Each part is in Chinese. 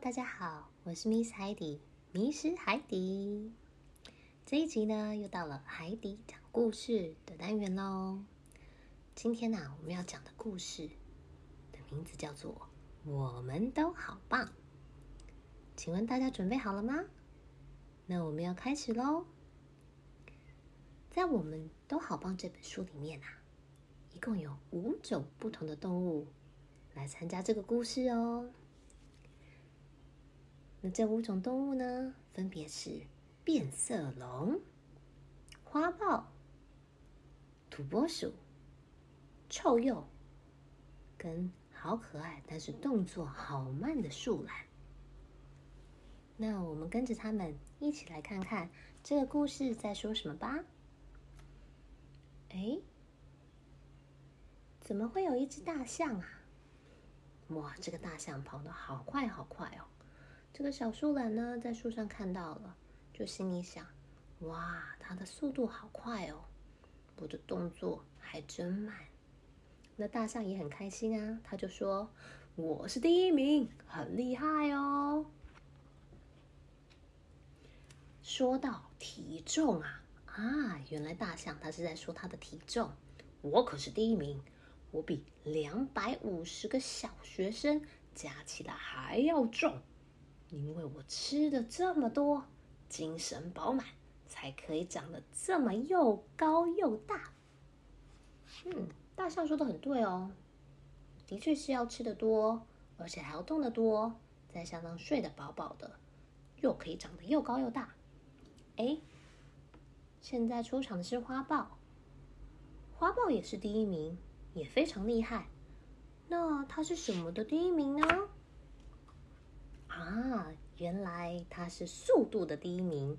大家好，我是 Miss 海底，迷失海底。这一集呢，又到了海底讲故事的单元喽。今天呢、我们要讲的故事的名字叫做《我们都好棒》。请问大家准备好了吗？那我们要开始喽。在《我们都好棒》这本书里面啊，一共有五种不同的动物来参加这个故事哦。那这五种动物呢，分别是变色龙、花豹、土拨鼠、臭鼬，跟好可爱但是动作好慢的树懒。那我们跟着他们一起来看看这个故事在说什么吧。哎，怎么会有一只大象啊？哇，这个大象跑得好快好快哦！这个小树懒呢，在树上看到了，就心里想：哇，它的速度好快哦，我的动作还真慢。那大象也很开心啊，他就说：“我是第一名，很厉害哦。”说到体重啊，啊，原来大象它是在说它的体重。我可是第一名，我比两百五十个小学生加起来还要重。因为我吃的这么多，精神饱满，才可以长得这么又高又大。嗯，大象说的很对哦，的确是要吃的多，而且还要动得多，再相当睡得饱饱的，又可以长得又高又大。哎，现在出场的是花豹，花豹也是第一名，也非常厉害。那它是什么的第一名呢？原来他是速度的第一名。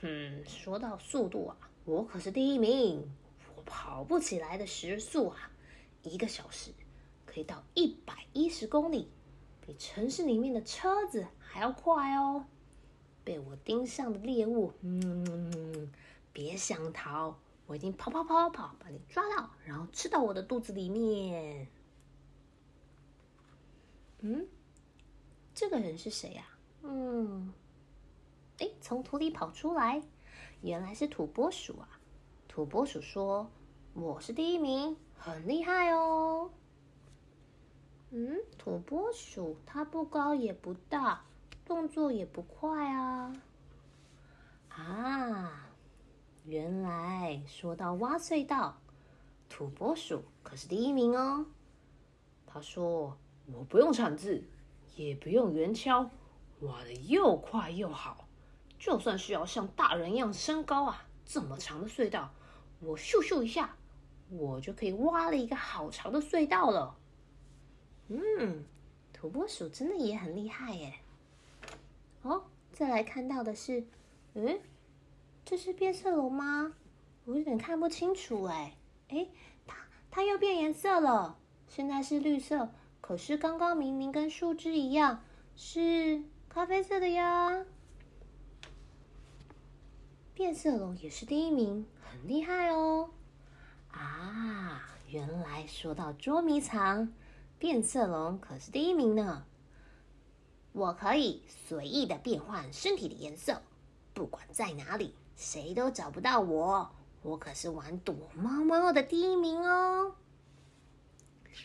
嗯，说到速度啊，我可是第一名。我跑步起来的时速啊，一个小时可以到一百一十公里，比城市里面的车子还要快哦。被我盯上的猎物，嗯，别想逃，我已经跑跑跑跑，把你抓到，然后吃到我的肚子里面。嗯。这个人是谁呀？嗯，哎，从土里跑出来，原来是土拨鼠啊！土拨鼠说：“我是第一名，很厉害哦。”嗯，土拨鼠它不高也不大，动作也不快啊。啊，原来说到挖隧道，土拨鼠可是第一名哦。他说：“我不用铲子。”也不用圆锹，挖的又快又好。就算是要像大人一样身高啊，这么长的隧道，我咻咻一下，我就可以挖了一个好长的隧道了。嗯，土拨鼠真的也很厉害耶。哦，再来看到的是，嗯，这是变色龙吗？我有点看不清楚哎。哎，它它又变颜色了，现在是绿色。可是刚刚明明跟树枝一样是咖啡色的呀！变色龙也是第一名，很厉害哦！啊，原来说到捉迷藏，变色龙可是第一名呢。我可以随意的变换身体的颜色，不管在哪里，谁都找不到我。我可是玩躲猫猫的第一名哦！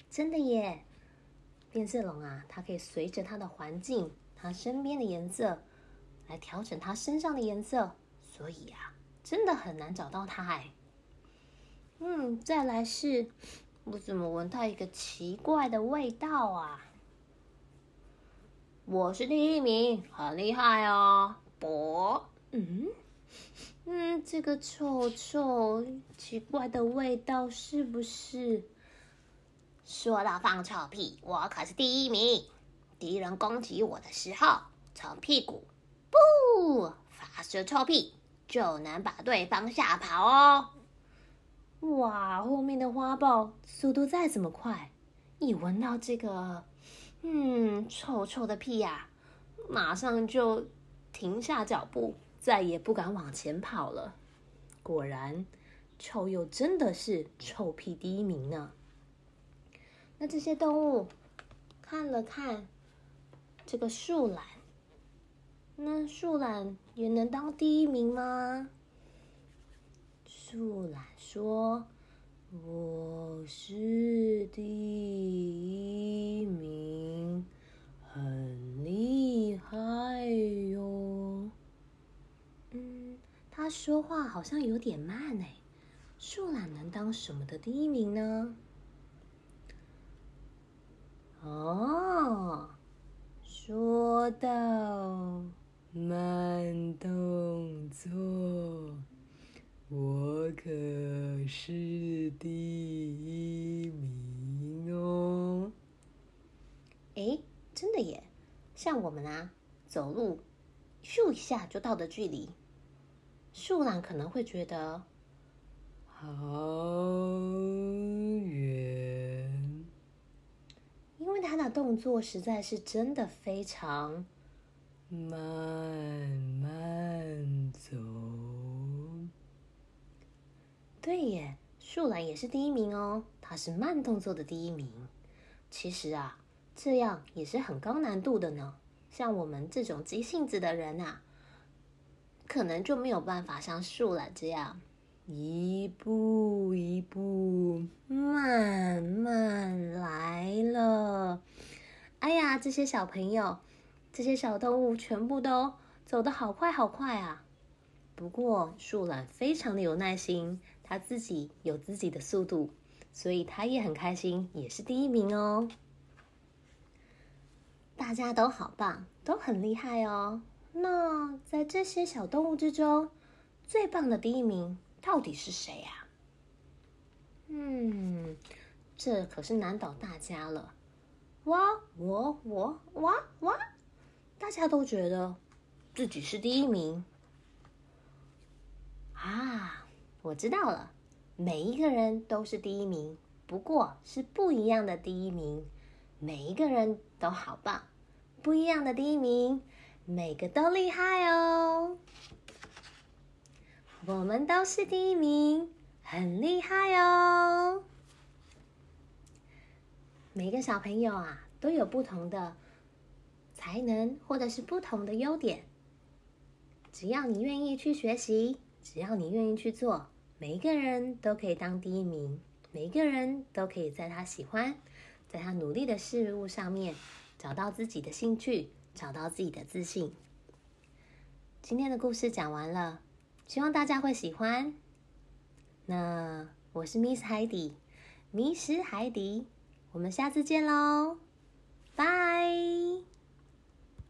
真的耶！变色龙啊，它可以随着它的环境、它身边的颜色来调整它身上的颜色，所以啊，真的很难找到它哎。嗯，再来是，我怎么闻到一个奇怪的味道啊？我是第一名，很厉害哦。博，嗯嗯，这个臭臭奇怪的味道是不是？说到放臭屁，我可是第一名。敌人攻击我的时候，从屁股“不”发射臭屁，就能把对方吓跑哦。哇，后面的花豹速度再怎么快，一闻到这个嗯臭臭的屁呀、啊，马上就停下脚步，再也不敢往前跑了。果然，臭鼬真的是臭屁第一名呢。那这些动物看了看，这个树懒，那树懒也能当第一名吗？树懒说：“我是第一名，很厉害哟。”嗯，他说话好像有点慢哎。树懒能当什么的第一名呢？哦，说到慢动作。我可是第一名哦！哎，真的耶！像我们啊，走路咻一下就到的距离，树懒可能会觉得好远，为它的动作实在是真的非常慢慢走。对耶，树懒也是第一名哦。他是慢动作的第一名。其实啊，这样也是很高难度的呢。像我们这种急性子的人啊，可能就没有办法像树懒这样一步一步慢慢来了。哎呀，这些小朋友，这些小动物全部都走得好快好快啊！不过树懒非常的有耐心。他自己有自己的速度，所以他也很开心，也是第一名哦。大家都好棒，都很厉害哦。那在这些小动物之中，最棒的第一名到底是谁呀？嗯，这可是难倒大家了。哇，我我哇哇，大家都觉得自己是第一名啊。我知道了，每一个人都是第一名，不过是不一样的第一名。每一个人都好棒，不一样的第一名，每个都厉害哦。我们都是第一名，很厉害哦。每个小朋友啊，都有不同的才能，或者是不同的优点。只要你愿意去学习，只要你愿意去做。每一个人都可以当第一名，每一个人都可以在他喜欢、在他努力的事物上面找到自己的兴趣，找到自己的自信。今天的故事讲完了，希望大家会喜欢。那我是 Miss 海底，迷失海底，我们下次见喽，拜。